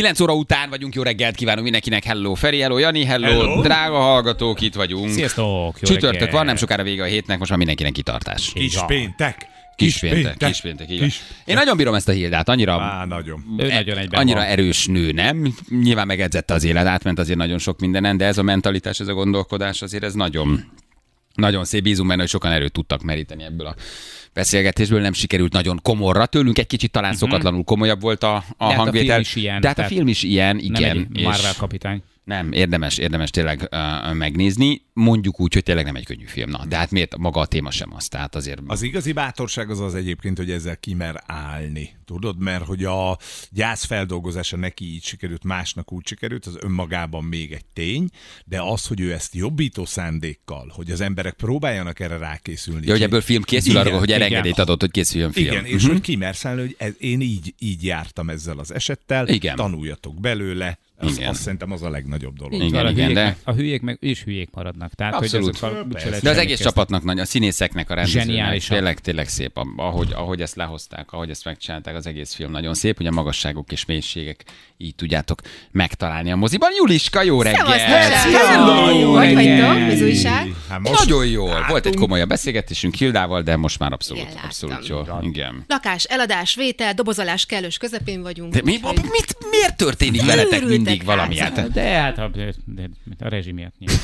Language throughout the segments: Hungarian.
9 óra után vagyunk, jó reggelt kívánunk mindenkinek, hello Feri, hello Jani, hello, Hello. drága hallgatók, itt vagyunk. Sziasztok! Jó Csütörtök reggelt. van, nem sokára vége a hétnek, most már mindenkinek kitartás. Kis péntek. Kis péntek, kis péntek, így van. Én nagyon bírom ezt a Hildát, annyira Á, nagyon. Ő nagyon egyben annyira van. erős nő, nem? Nyilván megedzette az élet, átment azért nagyon sok mindenen, de ez a mentalitás, ez a gondolkodás azért ez nagyon, nagyon szép. Bízunk benne, hogy sokan erőt tudtak meríteni ebből a beszélgetésből. Nem sikerült nagyon komorra. Tőlünk egy kicsit talán szokatlanul komolyabb volt a, a hát a hangvétel. film is ilyen, de hát a film is ilyen, Nem igen. egy Marvel kapitány. Nem, érdemes, érdemes tényleg uh, megnézni. Mondjuk úgy, hogy tényleg nem egy könnyű film. Na, de hát miért maga a téma sem az, tehát azért... Az igazi bátorság az az egyébként, hogy ezzel kimer állni. Tudod, mert hogy a gyász feldolgozása neki így sikerült, másnak úgy sikerült, az önmagában még egy tény, de az, hogy ő ezt jobbító szándékkal, hogy az emberek próbáljanak erre rákészülni. Ja, hogy ebből film készül, Igen, arról, hogy igen. engedélyt adott, hogy készüljön film. Igen, és hogy kimersz állni, hogy ez, én így, így jártam ezzel az esettel, Igen. tanuljatok belőle, az, Igen. azt szerintem az a legnagyobb dolog. Igen, Van, a, igen, hülyék de- meg, a hülyék meg is hülyék maradnak. Tehát, Abszolút. hogy azokkal De az egész kezdeni. csapatnak nagy, a színészeknek, a rendezőnek, tényleg, tényleg szép, a- ahogy, ahogy ezt lehozták, ahogy ezt megcsinálták, az egész film nagyon szép, hogy a magasságok és mélységek így tudjátok megtalálni a moziban. Juliska, jó reggel! Hello! Jó reggel! újság? Hát Nagyon jól. Volt egy komolyabb beszélgetésünk Hildával, de most már abszolút, Igen, abszolút jól. Igen. Lakás, eladás, vétel, dobozolás kellős közepén vagyunk. De mi, mit, miért történik veletek Őrültek mindig valami? De hát a, de, a rezsi miatt nyilván.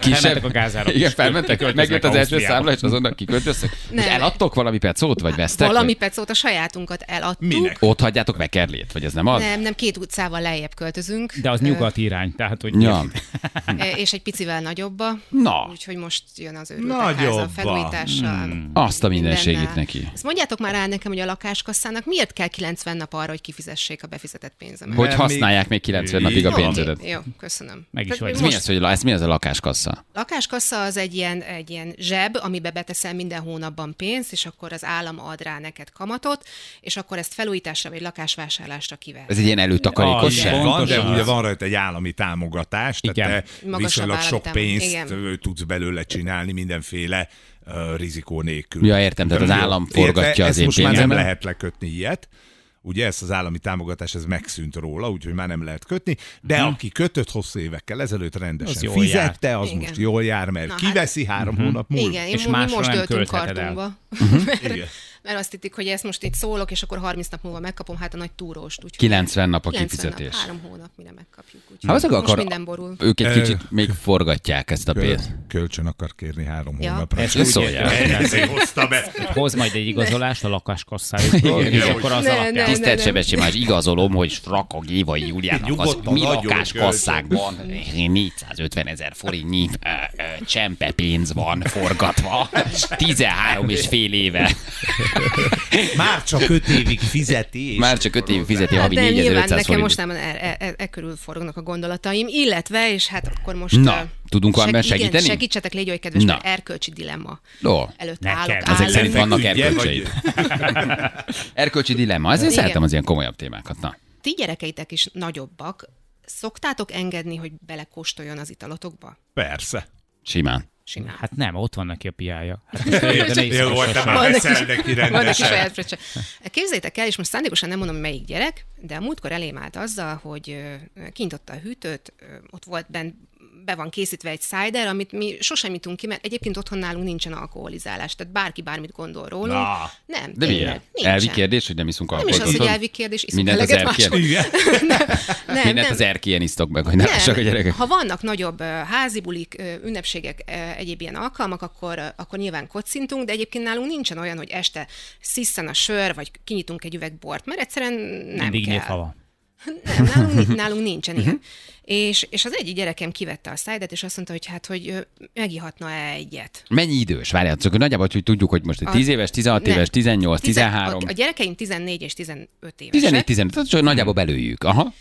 Felmentek a gázárak. Igen, felmentek, megjött az első számla, és azonnal kiköltöztek. Eladtok valami pecót, vagy vesztek? Valami vagy? perc óta sajátunkat eladtuk. Minek? Ott hagyjátok Vekerlét, vagy ez nem az? Nem, nem, két utcával lejjebb költözünk. De az nyugat irány, tehát hogy Ja. És egy picivel nagyobba. Na. Úgyhogy most jön az őrültek Nagyobba. háza felújítással. Azt a mindenségét neki. Ezt mondjátok már rá nekem, hogy a lakáskasszának miért kell 90 nap arra, hogy kifizessék a befizetett pénzemet. Hogy használják még 90 napig a Jó. pénzedet. Jó, köszönöm. Meg is Tehát vagy. Ez mi az, hogy ez mi az a lakáskassa? Lakáskassa az egy ilyen, egy ilyen zseb, amibe beteszel minden hónapban pénzt, és akkor az állam ad rá neked kamatot, és akkor ezt felújításra vagy lakásvásárlásra kivel. Ez egy ilyen előtakarékosság? Van, de ugye van rajta egy állami támogatás, tehát Igen. te Magasabb viszonylag sok pénzt Igen. tudsz belőle csinálni mindenféle uh, rizikó nélkül. Ja, értem, tehát az állam forgatja az én most már nem pénzemet. lehet lekötni ilyet. Ugye ezt az állami támogatás, ez megszűnt róla, úgyhogy már nem lehet kötni, de Mhm. aki kötött hosszú évekkel ezelőtt rendesen Az fizette, az Igen. most jól jár, mert Na hát- kiveszi három hónap múlva. Igen, És mi most nem döltünk költheted el. kartonba. Igen. Mert azt hittik, hogy ezt most itt szólok, és akkor 30 nap múlva megkapom, hát a nagy túróst. Úgyhogy 90 nap a 90 kifizetés. Nap, három hónap, mire megkapjuk. Úgyhogy Ha azok most akar, minden borul. ők egy kicsit még forgatják ezt a pénzt. Köl- Kölcsön akar kérni három Ja. hónapra. Ezt Ez úgy szólják. hozta be. Hoz majd egy igazolást a lakáskasszájukról, és akkor az alapján. Tisztelt. Sebesi, már igazolom, hogy Frakag Évai Júliának az mi lakáskasszákban 450 ezer forintnyi csempe pénz van forgatva. 13 és fél éve. Már csak öt évig fizeti. És Már csak 5 év fizeti Hát havi de nyilván 4500 nekem forint. mostában e, e, e, e körül forognak a gondolataim, illetve, és hát akkor most... Na, tudunk valamiben igen, segíteni? segítsetek, légy oly kedves, Na. mert erkölcsi dilemma Ó, előtt Neked. állok. Ezek állok. szerint vannak erkölcseid. Erkölcsi dilemma. Ezért Igen. szeretem az ilyen komolyabb témákat. Na. Ti gyerekeitek is nagyobbak, szoktátok engedni, hogy belekóstoljon az italotokba? Persze. Simán. Simán. Hát nem, ott van neki a piája. Hát Jó, volt, már neki- Van neki saját fröccse. Képzeljétek el, és most szándékosan nem mondom, melyik gyerek, de a múltkor elém állt azzal, hogy ö, kinyitotta a hűtőt, ott volt bent be van készítve egy cider, amit mi sosem itunk ki, mert egyébként otthon nálunk nincsen alkoholizálás, tehát bárki bármit gondol rólunk. Na. Nem, De miért? Elvi kérdés, hogy nem iszunk Nem is alkoholt az, hogy elvi kérdés, iszunk Mindent az eleget máshol. Nem, Mindent nem. az erkélyen isztok meg, hogy ne lássak a gyerekek. Ha vannak nagyobb házi bulik, ünnepségek, egyéb ilyen alkalmak, akkor, akkor nyilván kocintunk, de egyébként nálunk nincsen olyan, hogy este sziszen a sör, vagy kinyitunk egy üveg bort, mert egyszerűen nem Mindig kell. nyitva van. Nem, nálunk, nálunk nincsen Mhm. ilyen. És, és az egyik gyerekem kivette a szájdat, és azt mondta, hogy hát, hogy ö, megihatna-e egyet. Mennyi idős? Várjál, csak hogy nagyjából, hogy tudjuk, hogy most egy A- 10 éves, 16 Nem. éves, 18, Tizen- 13, A, a gyerekeim 14 és 15 évesek. 14, 15, tehát csak nagyjából belőjük. Aha.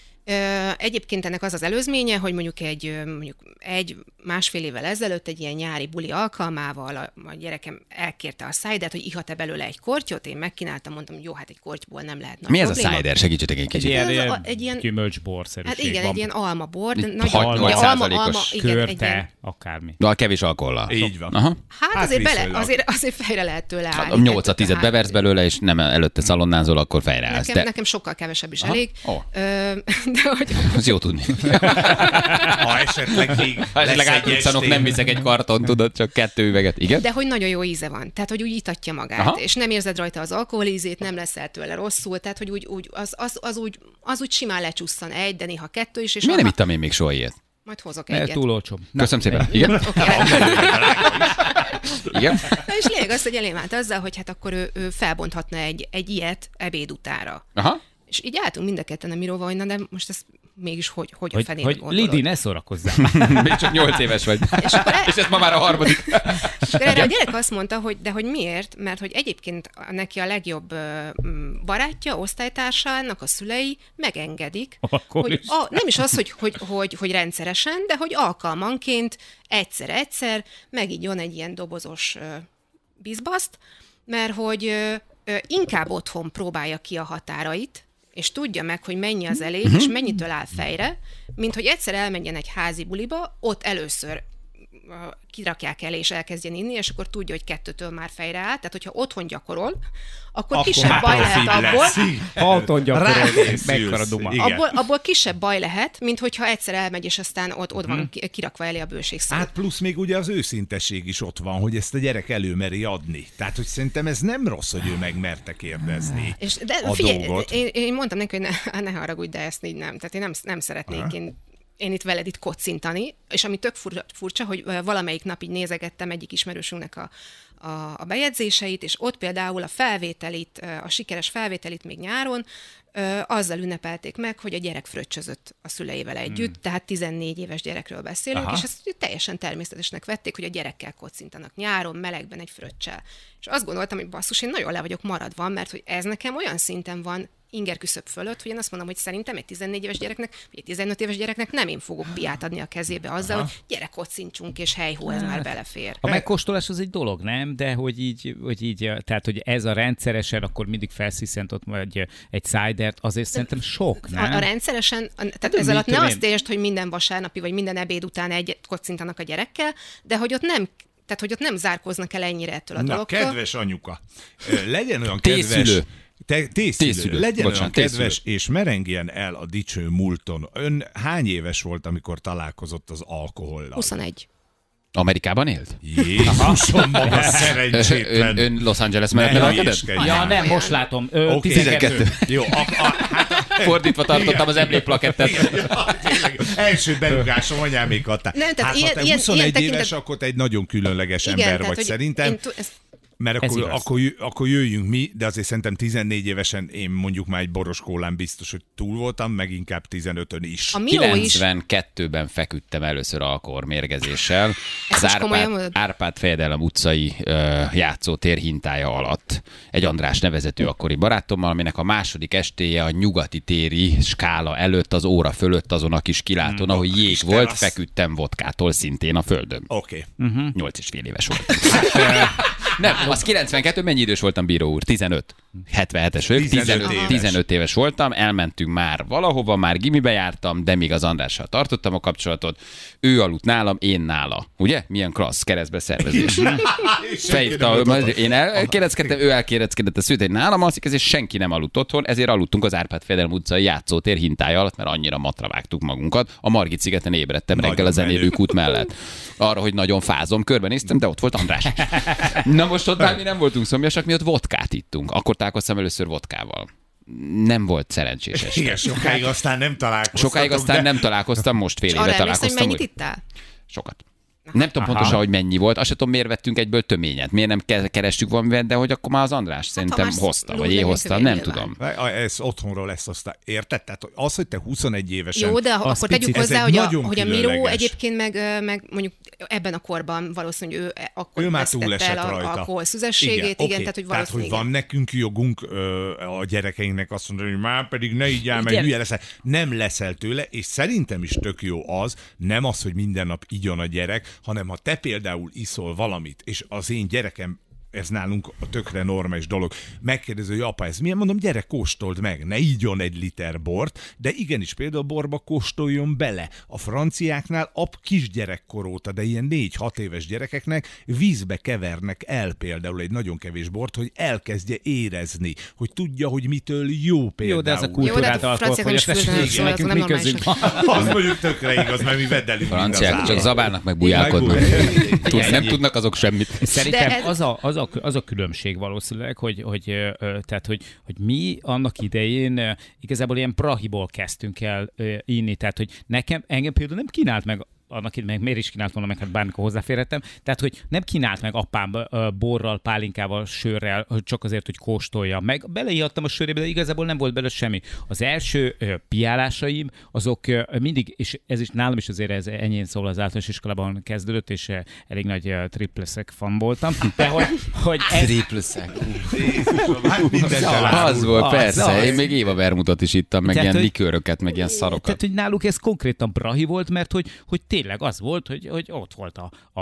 Egyébként ennek az az előzménye, hogy mondjuk egy, mondjuk egy másfél évvel ezelőtt egy ilyen nyári buli alkalmával a, a gyerekem elkérte a szájdet, hogy ihat-e belőle egy kortyot, én megkínáltam, mondtam, hogy jó, hát egy kortyból nem lehet nagy Mi ez a probléma. cider? Segítsetek egy Egy kicsit. Ez ilyen, a- egy ilyen- gyümölcsborszerűség Hát igen, van. egy ilyen almabor, de Egy 8 alma, alma, százalékos igen, egy ilyen, Körte, akármi. De a kevés alkohollal. Így van. Aha. Hát, Hát azért, bele, azért, azért fejre lehet tőle Hát állni. a 8 a 10 Tehát- beversz belőle, és nem előtte szalonnázol, akkor fejre állsz. Nekem, De nekem sokkal kevesebb is Aha. elég. Ö, de hogy az jó tudni. Ha esetleg még Ha esetleg lesz egy átruccanok, estén- nem viszek egy karton, tudod, csak kettő üveget. Igen? De hogy nagyon jó íze van. Tehát, hogy úgy itatja magát, Aha. És nem érzed rajta az alkoholízét, nem leszel tőle rosszul, tehát, hogy úgy, úgy, az, az, az, úgy, az úgy simán lecsusszan egy, de néha kettő is, és Miért nem ha- ittam én még soha ilyet? Majd hozok Mert egyet. túl olcsó. Köszönöm szépen. Igen? Igen? Na, és lényeg az, hogy elém állt azzal, hogy hát akkor ő, ő felbonthatna egy, egy ilyet ebéd utára. Aha. És így álltunk mind a ketten a Miróval, hogy na de most ez mégis hogy, hogy, a Hogy, fenén hogy gondolod? Lidi, ne szórakozzál. Még csak 8 éves vagy. És akkor el- És ez ma már a harmadik. És akkor erre a gyerek azt mondta, hogy de hogy miért? Mert hogy egyébként neki a legjobb barátja, osztálytársának a szülei megengedik, Akkor hogy is. a, nem is az, hogy, hogy, hogy, hogy rendszeresen, de hogy alkalmanként egyszer-egyszer megígyon egy ilyen dobozos bizbaszt, mert hogy inkább otthon próbálja ki a határait, és tudja meg, hogy mennyi az elég, és mennyitől áll fejre, mint hogy egyszer elmenjen egy házi buliba, ott először kirakják elé, és elkezdjen inni, és akkor tudja, hogy kettőtől már fejre áll. Tehát, hogyha otthon gyakorol, akkor, Akkor kisebb baj lehet abból. Igen. Halton gyakorol, mekkora duma. Abból, abból kisebb baj lehet, mint hogyha egyszer elmegy, és aztán ott, ott van ki- kirakva elé a bőségszó. Hát plusz még ugye az őszintesség is ott van, hogy ezt a gyerek előmeri adni. Tehát, hogy szerintem ez nem rossz, hogy ő megmerte kérdezni És de a figyelj, dolgot. én, én, mondtam neki, hogy ne, ne haragudj, de ezt így nem. Tehát én nem, nem szeretnék én, én itt veled itt kocintani, és ami tök furcsa, hogy valamelyik nap így nézegettem egyik ismerősünknek a, a, a bejegyzéseit, és ott például a felvételit, a sikeres felvételit még nyáron, azzal ünnepelték meg, hogy a gyerek fröccsözött a szüleivel együtt, hmm. tehát 14 éves gyerekről beszélünk, Aha. és ezt teljesen természetesnek vették, hogy a gyerekkel kocintanak nyáron, melegben egy fröccsel. És azt gondoltam, hogy basszus, én nagyon le vagyok maradva, mert hogy ez nekem olyan szinten van inger küszöb fölött, hogy én azt mondom, hogy szerintem egy 14 éves gyereknek, vagy egy 15 éves gyereknek nem én fogok piát adni a kezébe azzal, Aha. hogy gyere kocincsunk, és helyhó, ez már belefér. A megkóstolás az egy dolog, nem? De hogy így, hogy így, tehát hogy ez a rendszeresen, akkor mindig felsziszentott vagy egy cidert, azért szerintem sok, nem? A, a rendszeresen, tehát Hát, ez alatt ne én? azt értsd, hogy minden vasárnapi vagy minden ebéd után egy kocintanak a gyerekkel, de hogy ott nem tehát, hogy ott nem zárkóznak el ennyire ettől a Na, dologtól. kedves anyuka, legyen olyan Tészülő. kedves... Te, tészülő. Tészülő. Legyen Bocsánat, olyan kedves, tészülő. és merengjen el a dicső múlton. Ön hány éves volt, amikor találkozott az alkohollal? 21. Amerikában élt? Jézusom, maga Ön, szerencsétlen. ön Los Angeles mellett Ne nevelkedett? Ja, nem, most látom. Ö, Oké. 12. Jó, a, a, hát Fordítva tartottam az emlékplakettet. Első berugásom anyámék adták. Nem, tehát hát, ilyen- ha te ilyen- 21 ilyen éves, tekintet- akkor te egy nagyon különleges Igen, ember tehát, vagy szerintem. Én, tu- ez, Mert Ez akkor, akkor, akkor jöjjünk mi, de azért szerintem 14 évesen én mondjuk már egy boros kólán biztos, hogy túl voltam, meg inkább 15-ön is. a Miló is 92-ben feküdtem először alkoholmérgezéssel. Az Árpád? Árpád fejedelem utcai ö, játszótér hintája alatt. Egy András nevezető akkori barátommal, aminek a második estéje a nyugati téri skála előtt, az óra fölött, azon a kis kilátón, Hmm, ahogy jég volt, terasz. feküdtem vodkától szintén a földön. Oké. Okay. Uh-huh. 8 és fél éves voltam. Nem, az 92, mennyi idős voltam, bíró úr? 15. 77-es vagyok, 15 15, éves. 15 éves voltam, elmentünk már valahova, már gimibe jártam, de még az Andrással tartottam a kapcsolatot. Ő aludt nálam, én nála. Ugye? Milyen klassz keresztbe szervezés. Felhívta, én elkéreckedtem, ő elkéreckedett a szűt, egy nálam alszik, ezért senki nem aludt otthon, ezért aludtunk az Árpád Fedelem utcai játszótér hintája alatt, mert annyira matra vágtuk magunkat. A Margit szigeten ébredtem Nagyon reggel a zenélők út mellett. Arra, hogy nagyon fázom, körbenéztem, de ott volt András. Na most ott már mi nem voltunk szomjasak, mi ott vodkát ittunk. Akkor találkoztam először vodkával. Nem volt szerencsés este. Igen, sokáig aztán nem találkoztatok. Sokáig aztán de... nem találkoztam, most fél éve arra emlékszem, hogy találkoztam. mennyit ittál? Sokat. Nem tudom pontosan, hogy mennyi volt, azt sem tudom, miért vettünk egyből töményet, miért nem ke- kerestük valamivel, de hogy akkor már az András szerintem már hozta, vagy én hoztam, nem nyilván. tudom. Ez otthonról lesz aztán. Érted? Tehát az, hogy te 21 évesen... Jó, de akkor tegyük hozzá, hogy a, hogy a Miró egyébként meg, meg mondjuk ebben a korban valószínűleg ő e- akkor ő már túlesett el a rajta. alkoholszüzességét, igen, igen, oké. tehát hogy tehát, hogy valószínűleg van nekünk jogunk ö, a gyerekeinknek azt mondani, hogy már pedig ne így áll, mert hülye leszel. Nem leszel tőle, és szerintem is tök jó az, nem az, hogy minden nap igyon a gyerek, hanem ha te például iszol valamit, és az én gyerekem ez nálunk a tökre normális dolog. Megkérdezi, hogy apa, ez milyen? Mondom, gyere, kóstold meg, ne igyon egy liter bort, de igenis például borba kóstoljon bele. A franciáknál a kisgyerekkor óta, de ilyen 4-6 éves gyerekeknek vízbe kevernek el például egy nagyon kevés bort, hogy elkezdje érezni, hogy tudja, hogy mitől jó például. Jó, de ez a kultúrát hát alkoholfogyasztás, szóval nekünk mi közünk. Az mondjuk tökre igaz, mert mi veddelünk Franciák csak zabálnak, meg bujálkodnak. Nem tudnak azok semmit. Szerintem az, a, az, a, az a különbség valószínűleg, hogy, hogy, tehát, hogy, hogy mi annak idején igazából ilyen prahiból kezdtünk el inni, tehát hogy nekem, engem például nem kínált meg annak itt meg miért is kínált volna meg, hát bármikor hozzáférhettem. Tehát, hogy nem kínált meg apám borral, pálinkával, sörrel, hogy csak azért, hogy kóstolja. Meg beleírtam a sörébe, de igazából nem volt belőle semmi. Az első piálásaim, azok mindig, és ez is nálam is azért ez ennyien szól az általános iskolában kezdődött, és elég nagy tripleszek fan voltam. De hogy, hogy ez, Tripleszek. Hát Az volt, persze. az. Én még Éva Vermutat is ittam, meg Tehát, ilyen hogy- likőröket, meg ilyen szarokat. Tehát, hogy náluk ez konkrétan brahi volt, mert hogy, hogy tényleg az volt, hogy, hogy ott volt a, a,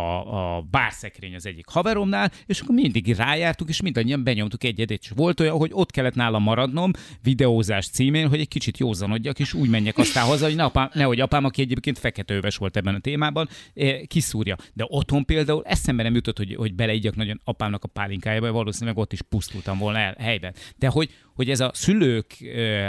a bárszekrény az egyik haveromnál, és akkor mindig rájártuk, és mindannyian benyomtuk egyet, és volt olyan, hogy ott kellett nálam maradnom videózás címén, hogy egy kicsit józanodjak, és úgy menjek aztán haza, hogy ne apám, nehogy apám, aki egyébként feketőves volt ebben a témában, eh, kiszúrja. De otthon például eszembe nem jutott, hogy, hogy beleigyak nagyon apámnak a pálinkájába, valószínűleg ott is pusztultam volna el helyben. De hogy, hogy ez a szülők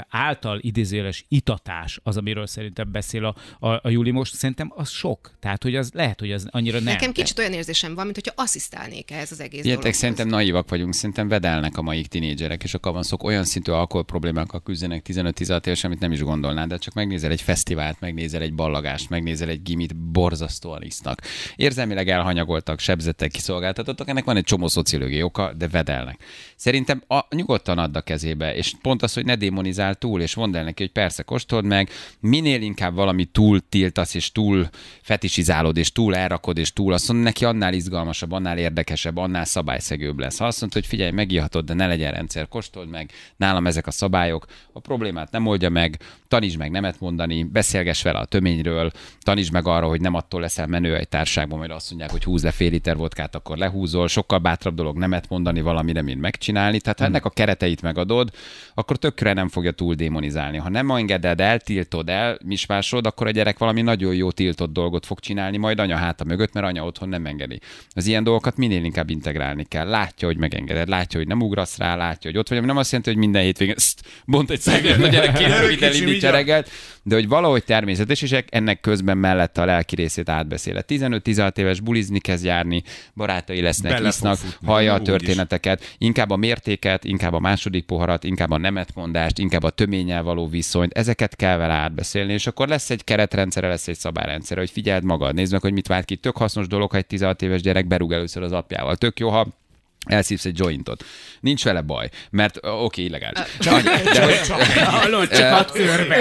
által idézőjeles itatás, az, amiről szerintem beszél a, a, a Júli most, szerintem az sok. Tehát, hogy az lehet, hogy az annyira nem. Nekem kicsit olyan érzésem van, mint hogyha asszisztálnék ehhez az egész Ilyetek szerintem naívak vagyunk, szerintem vedelnek a mai tinédzserek, és a kavanszok olyan szintű alkohol problémákkal küzdenek 15-16 évesen, amit nem is gondolnád, de csak megnézel egy fesztivált, megnézel egy ballagást, megnézel egy gimit, borzasztóan isznak. Érzelmileg elhanyagoltak, sebzettek, kiszolgáltatottak, ennek van egy csomó szociológiai oka, de vedelnek. Szerintem a, nyugodtan add a kezébe, és pont az, hogy ne démonizál túl, és mondd el neki, hogy persze kóstold meg, minél inkább valami túl tiltasz, és túl fetisizálod, és túl elrakod, és túl azt mondod neki, annál izgalmasabb, annál érdekesebb, annál szabályszegőbb lesz. Ha azt mondod, hogy figyelj, megihatod, de ne legyen rendszer, kóstold meg, nálam ezek a szabályok, a problémát nem oldja meg, tanítsd meg nemet mondani, beszélgess vele a töményről, tanítsd meg arra, hogy nem attól leszel menő egy társágban, majd azt mondják, hogy húz le fél liter vodkát, akkor lehúzol, sokkal bátrabb dolog nemet mondani valamire, mint megcsinálni. Tehát ha ennek a kereteit megadod, akkor tökre nem fogja túl démonizálni. Ha nem engeded, eltiltod el, mismásod, akkor a gyerek valami nagyon jó tiltott dolgot fog csinálni, majd anya háta mögött, mert anya otthon nem engedi. Az ilyen dolgokat minél inkább integrálni kell. Látja, hogy megengeded, látja, hogy nem ugrasz rá, látja, hogy ott vagy. Ami Nem azt jelenti, hogy minden hétvégén "Szt, bont egy szeglet a gyerek két vigyázz! reggelt, de hogy valahogy természetes, és ennek közben mellette a lelki részét átbeszéle. 15-16 éves bulizni kezd járni, barátai lesznek, Bele isznak, futni, hallja a történeteket, inkább a mértéket, inkább a második poharat, inkább a nemetmondást, inkább a töménnyel való viszonyt, ezeket kell vele átbeszélni, és akkor lesz egy keretrendszere, lesz egy szabályrendszere, hogy figyeld magad, nézd meg, hogy mit vált ki. Tök hasznos dolog, ha egy 16 éves gyerek berúg először az apjával. Tök jó, ha elszívsz egy jointot. Nincs vele baj, mert oké, illegális. Annyi. De, hogy, Hallod, csak ad körbe.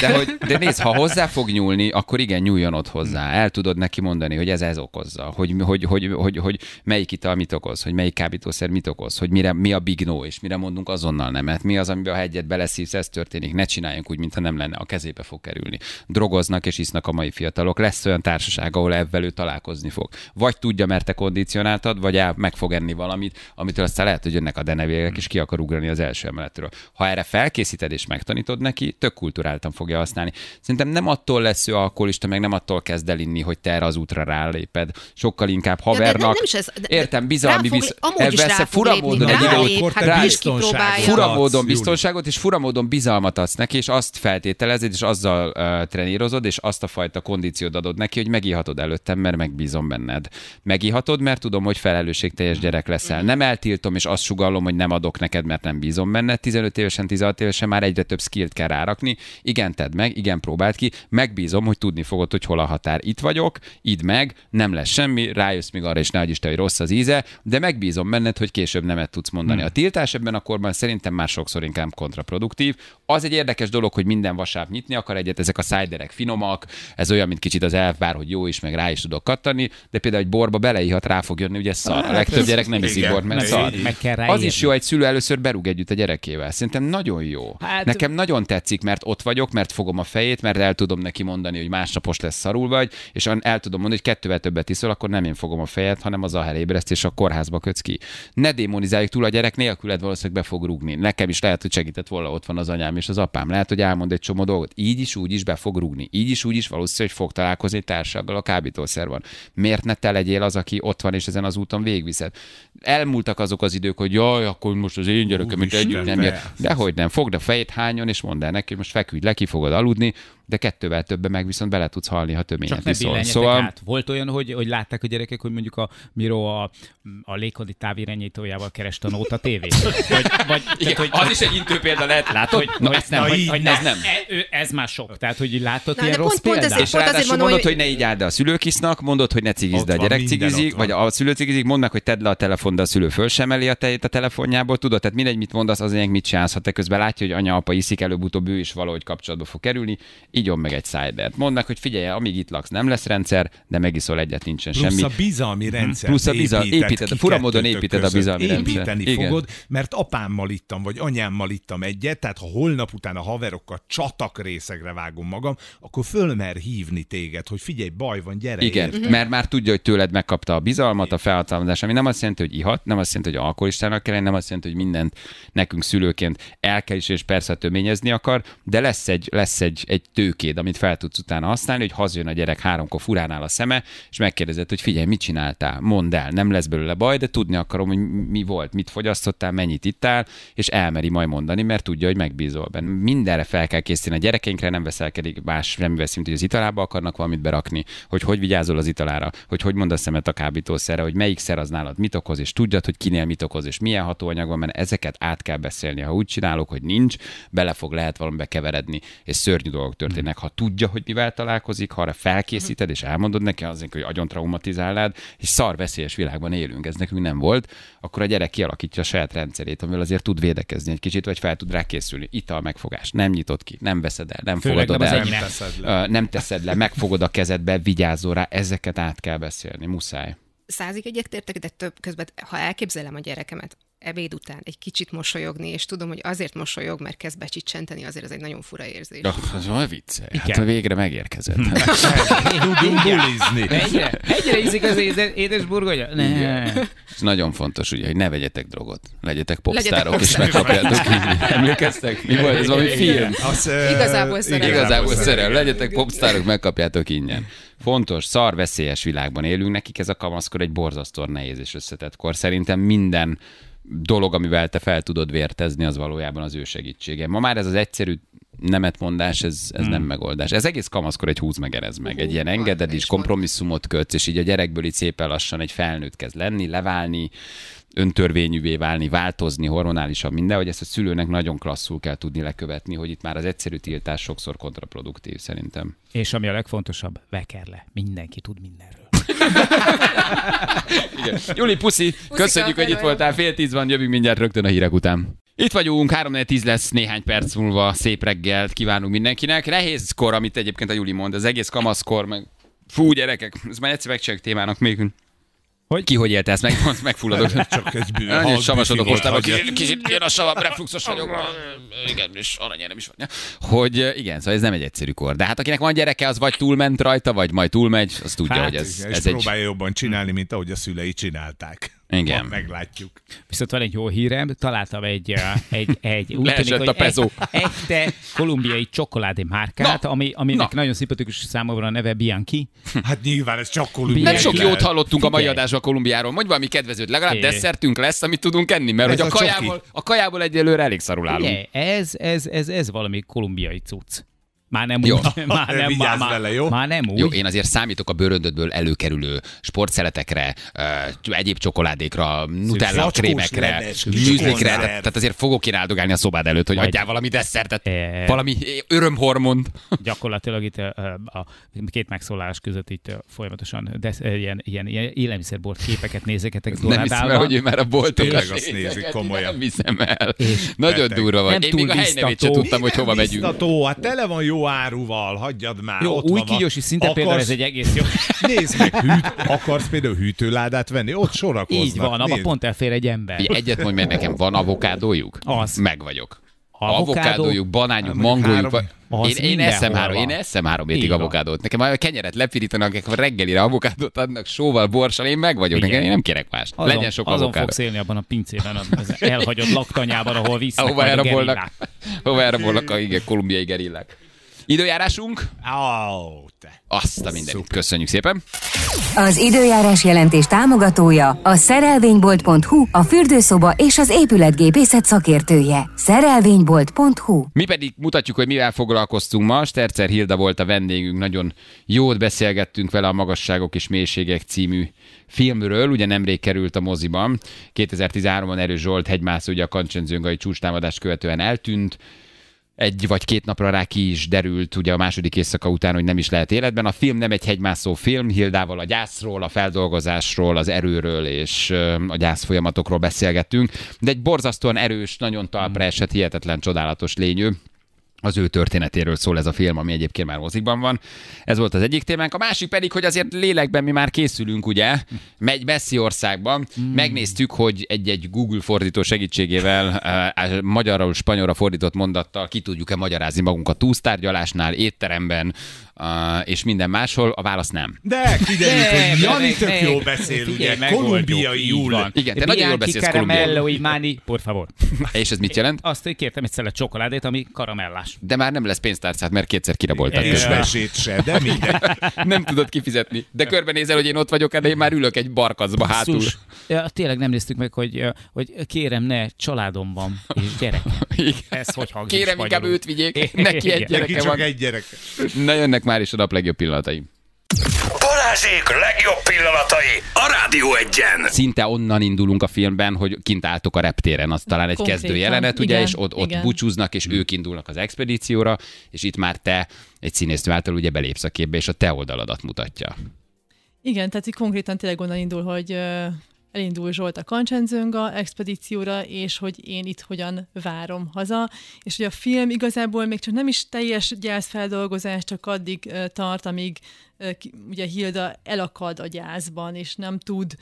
De, hogy, de nézd, ha hozzá fog nyúlni, akkor igen, nyúljon ott hozzá. El tudod neki mondani, hogy ez ez okozza, hogy, hogy, hogy, hogy, hogy melyik ital mit okoz, hogy melyik kábítószer mit okoz, hogy mire, mi a big no, és mire mondunk azonnal nemet, mi az, amiben a hegyet beleszívsz, ez történik, ne csináljunk úgy, mintha nem lenne, a kezébe fog kerülni. Drogoznak és isznak a mai fiatalok, lesz olyan társaság, ahol ebben ő találkozni fog. Vagy tudja, mert te kondicionáltad, vagy el, meg fog enni valamit, amitől aztán lehet, hogy jönnek a denevérek, és ki akar ugrani az első emeletről. Ha erre felkészíted és megtanítod neki, tök kulturáltan fogja használni. Szerintem nem attól lesz ő alkoholista, meg nem attól kezd el inni, hogy te erre az útra ráléped. Sokkal inkább de nem- havernak. nem is ez- de- Értem, bizalmi visz... rá fura módon egy idő rálép, után- Akkor te rá- is biztonságot kipróbálja. fura módon biztonságot és fura módon bizalmat adsz neki, és azt feltételezed, és azzal uh, trenírozod, és azt a fajta kondíciót adod neki, hogy megihatod előttem, mert megbízom benned. Megihatod, mert tudom, hogy felelősségteljes gyerek leszel, leszel. Nem eltiltom, és azt sugallom, hogy nem adok neked, mert nem bízom benne. 15 évesen, 16 évesen már egyre több skillt kell rárakni. Igen, tedd meg, igen, próbáld ki. Megbízom, hogy tudni fogod, hogy hol a határ. Itt vagyok, idd meg, nem lesz semmi, rájössz még arra, és ne Isten, hogy rossz az íze, de megbízom benned, hogy később nemet tudsz mondani. Hmm. A tiltás ebben a korban szerintem már sokszor inkább kontraproduktív. Az egy érdekes dolog, hogy minden vasárnap nyitni akar egyet, ezek a szájderek finomak, ez olyan, mint kicsit az elvár, hogy jó is, meg rá is tudok kattani, de például egy borba beleihat, rá fog jönni, ugye szar. A Hát legtöbb gyerek nem iszik igen, bort, mert szar. Meg kell Az is jó, egy szülő először berúg együtt a gyerekével. Szerintem nagyon jó. Hát-. Nekem nagyon tetszik, mert ott vagyok, mert fogom a fejét, mert el tudom neki mondani, hogy másnapos lesz szarul vagy, és el tudom mondani, hogy kettővel többet iszol, akkor nem én fogom a fejet, hanem az a ébreszt, és a kórházba kötsz ki. Ne démonizáljuk túl a gyerek, nélküled valószínűleg be fog rúgni. Nekem is lehet, hogy segített volna, ott van az anyám és az apám. Lehet, hogy elmond egy csomó dolgot. Így is, úgy is be fog rúgni. Így is, úgy is valószínűleg fog találkozni társággal, a kábítószer van. Miért ne te legyél az, aki ott van és ezen az úton végviszed? Elmúltak azok az idők, hogy jaj, akkor most az én gyerekem Úristen, együtt nem jön. Dehogy nem, fogd a fejét, hányon, és mondd el neki, hogy most feküdj le, ki fogod aludni, de kettővel többen meg viszont bele tudsz halni, ha töményet Csak iszol. Szóval át. Volt olyan, hogy, hogy látták a gyerekek, hogy mondjuk a Miro a, a légkondi távirányítójával kereste a Nóta tévét? Vagy, vagy, igen, tehát, az is egy intő példa lehet, látod? hogy, Na, hogy, ezt nem, hogy, így hogy ne, Ez nem. E, ő- ez már sok. Tehát, hogy látod Na, ilyen de rossz pont- pont példát? És Pont ráadásul mondom, mondod, hogy- hogy ne így áld, de a szülők isznak, mondod, hogy ne cigizd, a gyerek cigizik, vagy a szülő cigizik, mondd meg, hogy tedd le a telefon, de a szülő föl sem a tejét a telefonjából, tudod, tehát mindegy, mit mondasz, az mit csinálsz, ha te közben látja, hogy anya, apa iszik, előbb-utóbb ő is valahogy kapcsolatba fog kerülni, igyon meg egy szájdert. Mondd meg, hogy figyelj, amíg itt laksz, nem lesz rendszer, de megiszol egyet, nincsen Plusz semmi. a bizalmi rendszer. Plusz a bizal- építed, fura módon építed a bizalmi rendszer. Építeni Igen. fogod, mert apámmal ittam, vagy anyámmal ittam egyet, tehát ha holnap után a haverokkal csatak részegre vágom magam, akkor fölmer hívni téged, hogy figyelj, baj van, gyere Igen, érte. mert már tudja, hogy tőled megkapta a bizalmat, a felhatalmazást, ami nem azt jelenti, hogy ihat, nem azt jelenti, hogy alkoholistának kell nem azt jelenti, hogy mindent nekünk szülőként el kell is, és persze töményezni akar, de lesz egy, lesz egy, egy tőkéd, amit fel tudsz utána használni, hogy hazajön a gyerek háromkor furánál a szeme, és megkérdezed, hogy figyelj, mit csináltál, mondd el, nem lesz belőle baj, de tudni akarom, hogy mi volt, mit fogyasztottál, mennyit ittál, és elmeri majd mondani, mert tudja, hogy megbízol benne. Mindenre fel kell készíteni. A gyerekeinkre nem veszelkedik más semmivel szint, hogy az italába akarnak valamit berakni, hogy hogy vigyázol az italára, hogy hogy mondasz szemet a kábítószerre, hogy melyik szer az nálad mit okoz, és tudjad, hogy kinél mit okoz, és milyen hatóanyag van, mert ezeket át kell beszélni. Ha úgy csinálok, hogy nincs, bele fog lehet valamibe keveredni, és szörnyű dolgok történnek. Ha tudja, hogy mivel találkozik, ha arra felkészíted, és elmondod neki azért, hogy agyon traumatizálnád, és szar veszélyes világban élünk, ez nekünk nem volt, akkor a gyerek kialakítja a saját rendszerét, amivel azért tud védekezni egy kicsit, vagy fel tud rá készülni. Ital megfogás, nem nyitott ki, nem veszed el, nem Főleg fogadod nem el. Nem teszed le. Nem teszed le, megfogod a kezedbe, vigyázzol rá, ezeket át kell beszélni, muszáj. Százig egyetértek, de több közben, ha elképzelem a gyerekemet ebéd után egy kicsit mosolyogni, és tudom, hogy azért mosolyog, mert kezd becsicsenteni, azért ez egy nagyon fura érzés. Ja, az olyan vicce. Hát Igen. a végre megérkezett. Tudunk bulizni. Egyre, egyre ízik az édes, burgonya? Ez nagyon fontos, ugye, hogy ne vegyetek drogot. Legyetek popstárok, és popstárok. megkapjátok. Emlékeztek? Mi volt ez valami film? Az, Igazából szerelem. Igazából szerelem. szerelem, legyetek popstárok, megkapjátok ingyen. Fontos, szar, veszélyes világban élünk, nekik ez a kamaszkor egy borzasztóan nehéz és összetett kor. Szerintem minden dolog, amivel te fel tudod vértezni, az valójában az ő segítsége. Ma már ez az egyszerű nemetmondás, ez, ez nem megoldás. Ez egész kamaszkor egy húz meg erez meg. Egy ilyen engeded is, kompromisszumot kötsz, és így a gyerekből így szépen lassan egy felnőtt kezd lenni, leválni, öntörvényűvé válni, változni hormonálisan minden, hogy ezt a szülőnek nagyon klasszul kell tudni lekövetni, hogy itt már az egyszerű tiltás sokszor kontraproduktív szerintem. És ami a legfontosabb, veker le. Mindenki tud mindenről. Igen. Juli, puszi, köszönjük, hogy itt voltál. Fél tíz van, jövünk mindjárt rögtön a hírek után. Itt vagyunk, 3 10 lesz néhány perc múlva, szép reggelt kívánunk mindenkinek. Nehéz kor, amit egyébként a Juli mond, az egész kamaszkor, meg fú, gyerekek, ez már egyszer megcsináljuk témának még. Hogy? Ki hogy élte ezt meg? Most megfulladok. Csak egy bű. Nagyon savasodok mostában, kicsit, kicsit jön a savam, refluxos vagyok. Igen, és aranyérem is van. Hogy eh, igen, szóval ez nem egy egyszerű kor. De hát akinek van gyereke, az vagy túlment rajta, vagy majd túlmegy, az tudja, Hát, hogy ez, Igen, és ez egy... próbálja jobban csinálni, mint ahogy a szülei csinálták. Igen. Ma meglátjuk. Viszont van egy jó hírem, találtam egy, egy, egy úgy tűnik, a hogy pezó. egy, echte kolumbiai csokoládé márkát, Na, ami, aminek na. nagyon szimpatikus számomra a neve Bianchi. Hát nyilván ez csak Nem kolumbiai sok lehet. jót hallottunk a mai Figyelj. adásban Kolumbiáról. Mondj valami kedvezőt, legalább É. desszertünk lesz, amit tudunk enni, mert Ez hogy a a kajából, a kajából egyelőre elég szarul állunk. Ugye, ez, ez, ez, ez valami kolumbiai cucc. Már nem Jó. úgy. Már nem, Vigyázz már, vele, jó? Már nem úgy. Jó, én azért számítok a bőröndödből előkerülő sportszeletekre, ö, egyéb csokoládékra, nutella krémekre, műzlikre, tehát tehát azért fogok én áldogálni a szobád előtt, hogy Majd- adjál valami desszertet, E- valami örömhormont. Gyakorlatilag itt ö, a két megszólalás között itt folyamatosan de, ö, ilyen, ilyen, ilyen élelmiszerbolt képeket nézegetek Nem hiszem el, hogy ő már a boltokra Tényleg azt nézik komolyan. Nem hiszem el. Nagyon durva vagy. Nem Én még a helynevét sem tudtam, hogy hova megyünk. Hát tele van jó áruval, hagyjad már. Jó, ott új kígyósi szinten például ez egy egész jó. Nézd meg, hűt, akarsz például hűtőládát venni? Ott sorakoznak. Így van, abban pont elfér egy ember. Egyet mondj meg nekem, van avokádójuk? Az. Meg vagyok. Avokádó? Avokádójuk, banányuk, mondjuk mangójuk. három- Én, én, eszem három, van. én eszem három hétig avokádót. Nekem a kenyeret lepirítanak, akkor reggelire avokádót adnak sóval, borssal, én meg vagyok. Nekem én nem kérek mást. Azon, Legyen sok azon avokádó. fogsz élni abban a pincében, az elhagyott laktanyában, ahol visznek Ahova majd a elrabolnak, gerillák. hova elrabolnak a igen, kolumbiai gerillák. Időjárásunk? Ó, te. Azt a mindenit. Köszönjük szépen. Az időjárás jelentés támogatója a szerelvénybolt.hu, a fürdőszoba és az épületgépészet szakértője. Szerelvénybolt.hu Mi pedig mutatjuk, hogy mivel foglalkoztunk ma. Stercer Hilda volt a vendégünk, nagyon jót beszélgettünk vele a Magasságok és Mélységek című filmről, ugye nemrég került a moziban. 2013-ban Erős Zsolt hegymászó, ugye a Kancsenzőngai csúcstámadás követően eltűnt, egy vagy két napra rá ki is derült ugye a második éjszaka után, hogy nem is lehet életben. A film nem egy hegymászó film, Hildával a gyászról, a feldolgozásról, az erőről és a gyász folyamatokról beszélgettünk, de egy borzasztóan erős, nagyon talpra esett, hihetetlen csodálatos lényű. Az ő történetéről szól ez a film, ami egyébként már mozikban van. Ez volt az egyik témánk. A másik pedig, hogy azért lélekben mi már készülünk, ugye? Megy messzi országban. Megnéztük, hogy egy-egy Google fordító segítségével uh, magyarul, spanyolra fordított mondattal ki tudjuk-e magyarázni magunkat túlsztárgyalásnál, étteremben uh, és minden máshol. A válasz nem. De kiderült, De, hogy Jani tök meg- jó beszél, ugye, kolumbiai jól. van. Igen, te nagyon jól beszélsz i mani, por favor. És ez mit jelent? Azt, hogy kértem egy szelet csokoládét, ami karamellás. De már nem lesz pénztárcát, mert kétszer És közben. mesét se, de mindegy. Nem tudod kifizetni. De körbenézel, hogy én ott vagyok, de én már ülök egy barkacba hátul. Ja, tényleg nem néztük meg, hogy, hogy kérem, ne, családom van, és gyerek. Ez hogy hangzik Kérem, inkább őt vigyék. Neki egy gyereke csak van. egy gyerek. Na jönnek már is a nap legjobb pillanatai. Balázsék legjobb pillanatai a Rádió egyen. Szinte onnan indulunk a filmben, hogy kint álltok a reptéren, az talán egy Konkrétan, kezdő jelenet, ugye, igen, és ott, ott igen. búcsúznak, és ők indulnak az expedícióra, és itt már te egy színésznő által ugye belépsz a képbe, és a te oldaladat mutatja. Igen, tehát így konkrétan tényleg onnan indul, hogy elindul Zsolt a Kancsenzönga expedícióra, és hogy én itt hogyan várom haza, és hogy a film igazából még csak nem is teljes gyászfeldolgozás, csak addig tart, amíg ugye Hilda elakad a gyászban, és nem tud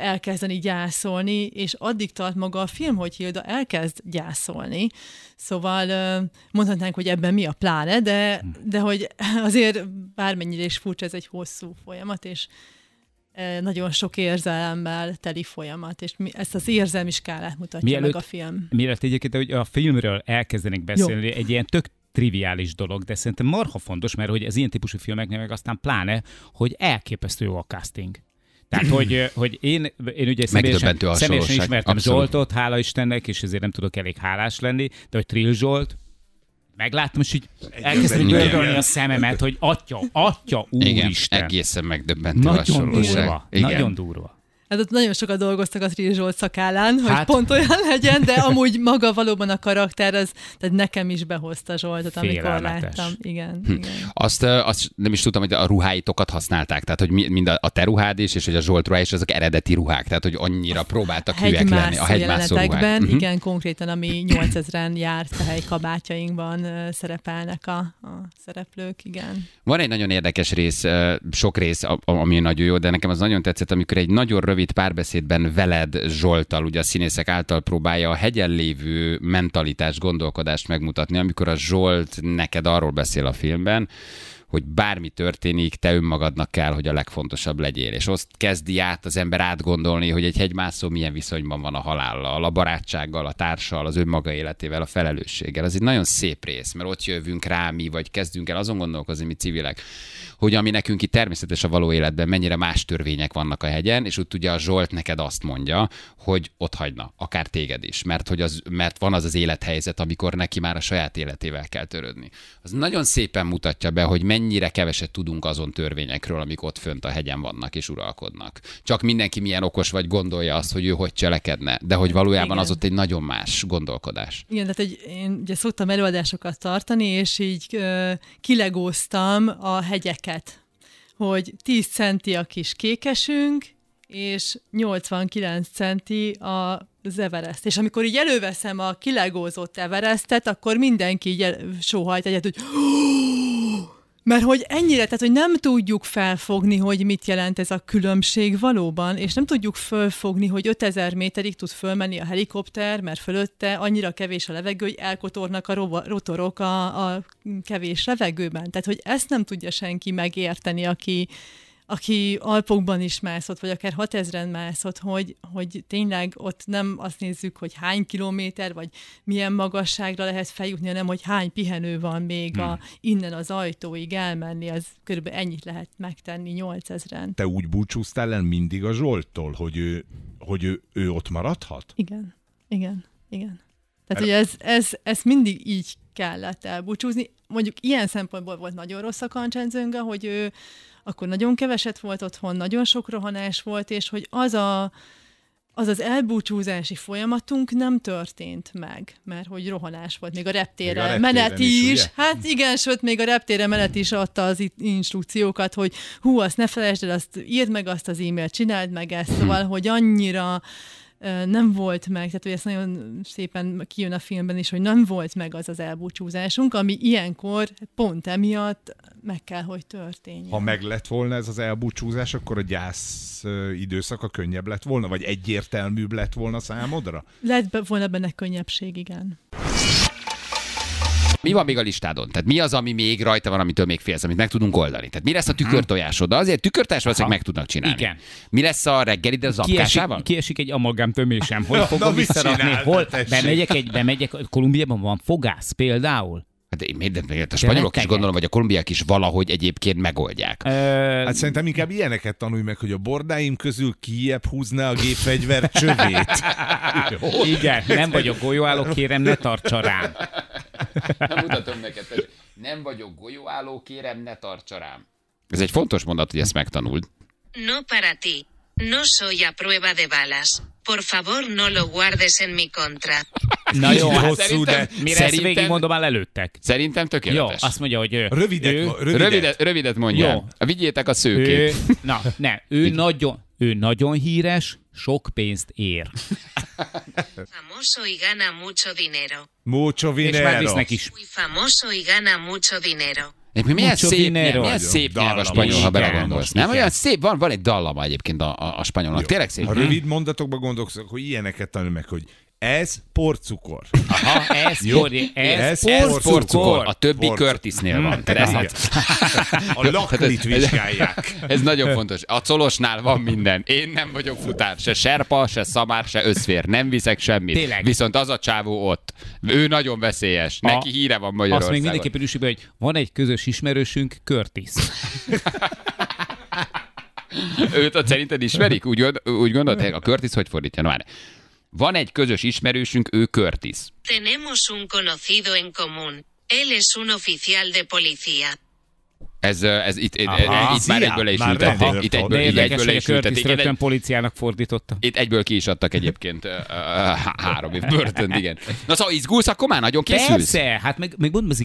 elkezdeni gyászolni, és addig tart maga a film, hogy Hilda elkezd gyászolni. Szóval mondhatnánk, hogy ebben mi a pláne, de, de hogy azért bármennyire is furcsa, ez egy hosszú folyamat, és nagyon sok érzelemmel teli folyamat, és mi, ezt az érzelmi skálát mutatja Mielőtt- meg a film. Mielőtt egyébként, hogy a filmről elkezdenénk beszélni, egy ilyen tök triviális dolog, de szerintem marha fontos, mert hogy az ilyen típusú filmeknél meg aztán pláne, hogy elképesztő jó a casting. Tehát, hogy, hogy én, én ugye személyesen, személyesen ismertem Abszolút. Zsoltot, hála Istennek, és ezért nem tudok elég hálás lenni, de hogy Trill Zsolt, megláttam, és így elkezdtem Igen. gördölni a szememet, hogy atya, atya, Igen, úristen. egészen megdöbbentő Nagyon durva, Igen. nagyon durva. Hát ott nagyon sokat dolgoztak a Trill Zsolt szakállán, hogy Hát- pont olyan legyen, de amúgy maga valóban a karakter, az, tehát nekem is behozta Zsoltot, amikor láttam. Igen, Hm. igen. Azt, azt nem is tudtam, hogy a ruháitokat használták, tehát hogy mi- mind a, a te ruhád is, és hogy a Zsolt ruhá is, azok eredeti ruhák, tehát hogy annyira próbáltak hülyek lenni. A hegymászó ruhák. Mhm. igen, konkrétan, ami 8000-en járt a helykabátjainkban ö, szerepelnek a, a szereplők, igen. Van egy nagyon érdekes rész, sok rész, ami nagyon jó, de nekem az nagyon tetszett, amikor egy nagyon rövid párbeszédben veled Zsoltal, ugye a színészek által próbálja a hegyen lévő mentalitást, gondolkodást megmutatni, amikor a Zsolt neked arról beszél a filmben, hogy bármi történik, te önmagadnak kell, hogy a legfontosabb legyél. És azt kezdi át az ember átgondolni, hogy egy hegymászó milyen viszonyban van a halállal, a barátsággal, a társal, az önmaga életével, a felelősséggel. Ez egy nagyon szép rész, mert ott jövünk rá mi, vagy kezdünk el azon gondolkozni, mi civilek, hogy ami nekünk itt természetes a való életben, mennyire más törvények vannak a hegyen, és ott ugye a Zsolt neked azt mondja, hogy ott hagyna, akár téged is, mert, hogy az, mert van az az élethelyzet, amikor neki már a saját életével kell törődni. Az nagyon szépen mutatja be, hogy mennyire keveset tudunk azon törvényekről, amik ott fönt a hegyen vannak és uralkodnak. Csak mindenki milyen okos vagy gondolja azt, hogy ő hogy cselekedne, de hogy valójában Igen. az ott egy nagyon más gondolkodás. Igen, tehát egy, én ugye szoktam előadásokat tartani, és így ö, kilegóztam a hegyeket, hogy 10 centi a kis kékesünk, és 89 centi a az Everest. És amikor így előveszem a kilegózott Everestet, akkor mindenki így el, sóhajt egyet, hogy mert hogy ennyire, tehát hogy nem tudjuk felfogni, hogy mit jelent ez a különbség valóban, és nem tudjuk fölfogni, hogy 5000 méterig tud fölmenni a helikopter, mert fölötte annyira kevés a levegő, hogy elkotornak a rotorok a, a kevés levegőben. Tehát, hogy ezt nem tudja senki megérteni, aki, aki Alpokban is mászott, vagy akár 6000-en mászott, hogy, hogy tényleg ott nem azt nézzük, hogy hány kilométer, vagy milyen magasságra lehet feljutni, hanem hogy hány pihenő van még a, innen az ajtóig elmenni, az körülbelül ennyit lehet megtenni 8000-en. Te úgy búcsúztál el mindig a Zsolttól, hogy ő, hogy ő, ő ott maradhat? Igen, igen, igen. Tehát, hogy ez, ez, ez mindig így kellett elbúcsúzni. Mondjuk ilyen szempontból volt nagyon rossz a kancsenzőnga, hogy ő akkor nagyon keveset volt otthon, nagyon sok rohanás volt, és hogy az a, az az elbúcsúzási folyamatunk nem történt meg, mert hogy rohanás volt, még a reptére Még a menet is, is. ugye? Hát igen, sőt, még a reptére menet is adta az instrukciókat, hogy hú, azt ne felejtsd el, azt írd meg azt az e-mailt, csináld meg ezt, szóval, hogy annyira nem volt meg, tehát hogy ezt nagyon szépen kijön a filmben is, hogy nem volt meg az az elbúcsúzásunk, ami ilyenkor pont emiatt meg kell, hogy történjen. Ha meg lett volna ez az elbúcsúzás, akkor a gyász időszaka könnyebb lett volna, vagy egyértelműbb lett volna számodra? Lett volna benne könnyebbség, igen. Mi van még a listádon? Tehát mi az, ami még rajta van, amitől még félsz, amit meg tudunk oldani? Tehát mi lesz a tükörtojásod? De azért tükörtojás valószínűleg meg tudnak csinálni. Igen. Mi lesz a reggeli, de az Kiesik, apkásával? kiesik egy amalgám tömésem. Hogy Na, fogom mit visszarakni? Hol? Bemegyek, egy, bemegyek, Kolumbiában van fogász például. Hát én miért, miért a spanyolok is gondolom, vagy a kolumbiák is valahogy egyébként megoldják. Ö, Hát szerintem inkább ilyeneket tanulj meg, hogy a bordáim közül kiebb húzná a gépfegyver csövét. igen, nem vagyok golyóálló, kérem, ne tartsa rám. Nem mutatom neked. tessék. Nem vagyok golyóálló, kérem, ne tartsa rám. Ez egy fontos mondat, hogy ezt megtanuld. No para ti. No soy a prueba de balas. Por favor, no lo guardes en mi contra. Na jó, hát Hosszú, szerintem, de- mire ezt végigmondom, már lelőttek. Szerintem Jó, tökéletes. azt mondja, hogy ő, Rövidet, ő, rövidet. Rövidet, rövidet mondja. Jó. Vigyétek a ő, szőkét. na, ne, ő nagyon, ő nagyon híres, sok pénzt ér. Famoso y gana mucho dinero. Mucho És már vinero. visznek is. Muy famoso y gana mucho dinero. Egyébként milyen Mucho szép, nyelv, dinero. milyen szép nyelv a spanyol, ha belegondolsz. Nem igen. olyan szép, van, van egy dallama egyébként a, a, a spanyolnak. Tényleg szép. Ha rövid mondatokban gondolkozok, hogy ilyeneket tanulj meg, hogy ez porcukor. Aha, ez, Jó. porri, ez, Ez ez porcukor. porcukor. A többi Porcukor. Curtisnél van. Tehát ez, A laklit vizsgálják. ez nagyon fontos. A colosnál van minden. Én nem vagyok futár, se serpa, se szamár, se összfér. Nem viszek semmit. Tényleg. Viszont az a csávó ott. Ő nagyon veszélyes. Neki A- híre van Azt Magyarországon. még mindenképpen üsíbe, hogy van egy közös ismerősünk, Curtis. Őt ott szerinted ismerik? Úgy, úgy gondolod? A Curtis hogy fordítja? No, várj. Van egy közös ismerősünk, ő Curtis. Tenemos un conocido en común. Él es un oficial de policía. Ez, ez itt, itt, Aha. itt már egyből is Már ültették. Itt egyből, De érdekes, egyből hogy is ültették. rögtön policiának fordította. Itt egyből ki is adtak egyébként uh, három év börtönt, igen. Na szóval izgulsz, akkor már nagyon készülsz? Persze, hát meg, meg mondom,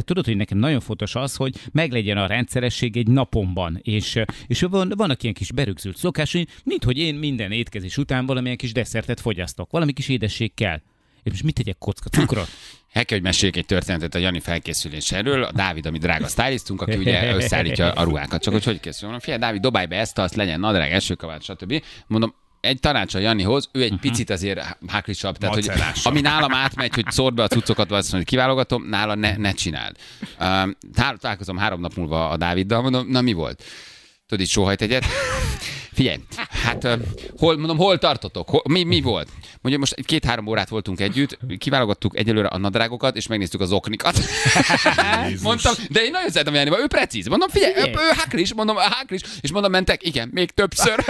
tudod, hogy nekem nagyon fontos az, hogy meglegyen a rendszeresség egy napomban, és, és van, vannak ilyen kis berögzült szokásai, mint hogy én minden étkezés után valamilyen kis desszertet fogyasztok, valami kis édesség kell. És most mit tegyek kocka cukrot? El kell, hogy meséljek egy történetet a Jani felkészüléséről. A Dávid, ami drága stylistunk, aki ugye összeállítja a ruhákat. Csak hogy hogy készül? Mondom, figyelj, Dávid, dobálj be ezt, azt legyen nadrág, esőkabát, stb. Mondom, egy tanács a Janihoz, ő egy uh-huh. picit azért háklisabb, tehát hogy ami nálam átmegy, hogy szord be a cuccokat, vagy azt mondja, hogy kiválogatom, nála ne, ne csináld. Um, tá- találkozom három nap múlva a Dáviddal, mondom, na mi volt? Tudod, itt sóhajt egyet? Figyelj, hát hol, mondom, hol tartotok? Hol, mi, mi volt? Mondja, most két-három órát voltunk együtt, kiválogattuk egyelőre a nadrágokat, és megnéztük az oknikat. mondtam, de én nagyon szeretem Janival, ő precíz. Mondom, figyelj, ő, Figyelj. ő háklis, mondom, háklis, és mondom, mentek, igen, még többször.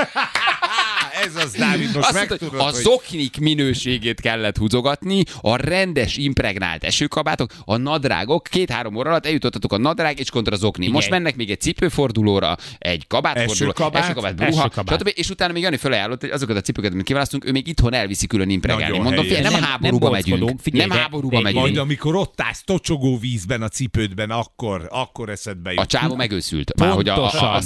Ez az, Dávid, most Azt mondta, megtudod, a hogy... zoknik minőségét kellett húzogatni, a rendes impregnált esőkabátok, a nadrágok, két-három óra alatt eljutottatok a nadrág és kontra zokni. Most mennek még egy cipőfordulóra, egy kabátfordulóra, Esőkabát, esőkabát bruha, esőkabát. stb. És utána még Jani felajánlott, hogy azokat a cipőket, amit kiválasztunk, ő még itthon elviszi külön impregálni. Nagyon Mondom, figyelj, nem, Nem- háborúba nem megyünk. figyelj, nem de- háborúba de- megyünk. Majd amikor ott állsz tocsogó vízben a cipődben, akkor, akkor eszedbe jut. A csávó megőszült. Már, hogy a, a, a,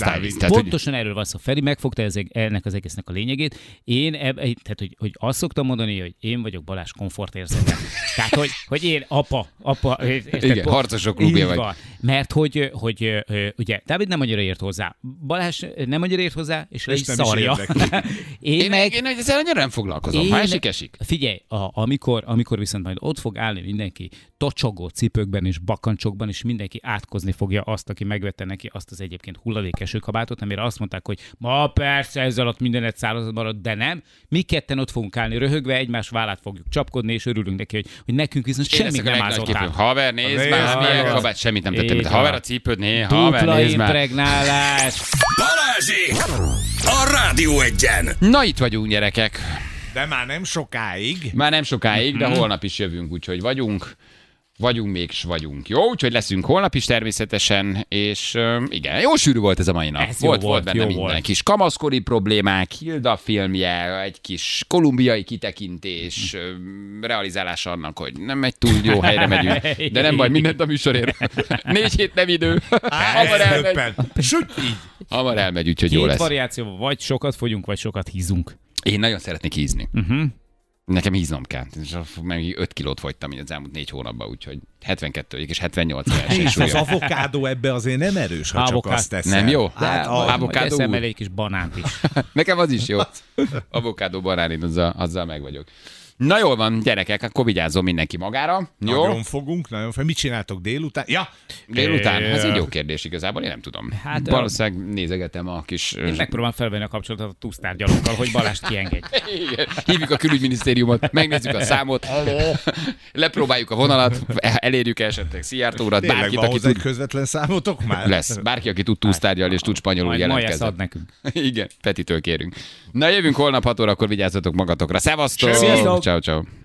Pontosan, hogy erről van szó. Feri megfogta ennek az egésznek a lényegét. Én, eb, tehát, hogy, hogy azt szoktam mondani, hogy én vagyok Balázs komfortérzete. tehát, hogy, hogy én apa, apa. érted? Igen, harcosok klubja vagy. van. Mert hogy, hogy ö, ugye, Dávid nem annyira ért hozzá. Balázs nem annyira ért hozzá, és le És is nem szarja. én, én, meg, én, én ezzel annyira nem foglalkozom. Ha esik, esik. Figyelj, a, amikor, amikor viszont majd ott fog állni mindenki tocsogó cipőkben és bakancsokban, és mindenki átkozni fogja azt, aki megvette neki azt az egyébként hulladékeső kabátot, amire azt mondták, hogy ma persze ez alatt mindenet szárazat marad, de nem. Mi ketten ott fogunk állni röhögve, egymás vállát fogjuk csapkodni, és örülünk neki, hogy, hogy nekünk viszont Én a nem ázott át. Haver, nézd már, milyen kabát, semmit nem tettem. De van. haver a cipőd, né, haver, Dupla nézd már. impregnálás. Balázsék! A Rádió egyen! Na itt vagyunk, gyerekek. De már nem sokáig. Már nem sokáig, de holnap is jövünk, úgyhogy vagyunk. Vagyunk, még s vagyunk. Jó, úgyhogy leszünk holnap is természetesen, és ö, igen, jó sűrű volt ez a mai nap. Ez jó volt, volt, volt benne jó minden. volt. Kis kamaszkori problémák, Hilda filmje, egy kis kolumbiai kitekintés, ö, realizálása annak, hogy nem egy túl jó helyre megyünk, de nem baj, mindent a műsorért. Négy hét nem idő. Hamar elmegy, hamar elmegy, úgyhogy jó Két lesz. variáció, vagy sokat fogyunk, vagy sokat hízunk. Én nagyon szeretnék hízni. Uh-huh. Nekem híznom kell. És Meg 5 kilót fogytam így az elmúlt négy hónapban, úgyhogy 72 és 78 És verseny az avokádó ebbe azért nem erős, ha csak Avokád. azt teszed. Nem jó? Hát, a, Avokádó eszem egy kis banánt is. Nekem az is jó. Avokádó baránin, azzal, azzal meg vagyok. Na jól van, gyerekek, akkor vigyázzon mindenki magára. Jó? Nagyon fogunk, nagyon fogunk. Mit csináltok délután? Ja, Délután? Ez egy jó kérdés igazából, én nem tudom. Hát, Valószínűleg nézegetem a kis... Én megpróbálom felvenni a kapcsolatot a tusztárgyalókkal, hogy Balást kiengedj. Igen. Hívjuk a külügyminisztériumot, megnézzük a számot, lepróbáljuk a vonalat, elérjük esetleg Szijjártó urat, bárkit, aki tud, közvetlen számotok már? lesz. Bárki, aki tud túlsztárgyalni és tud spanyolul jelentkezni. ad nekünk. Igen, Petitől kérünk. Na jövünk holnap 6 órakor, vigyázzatok magatokra. Szevasztok! Sziasztok! ciao ciao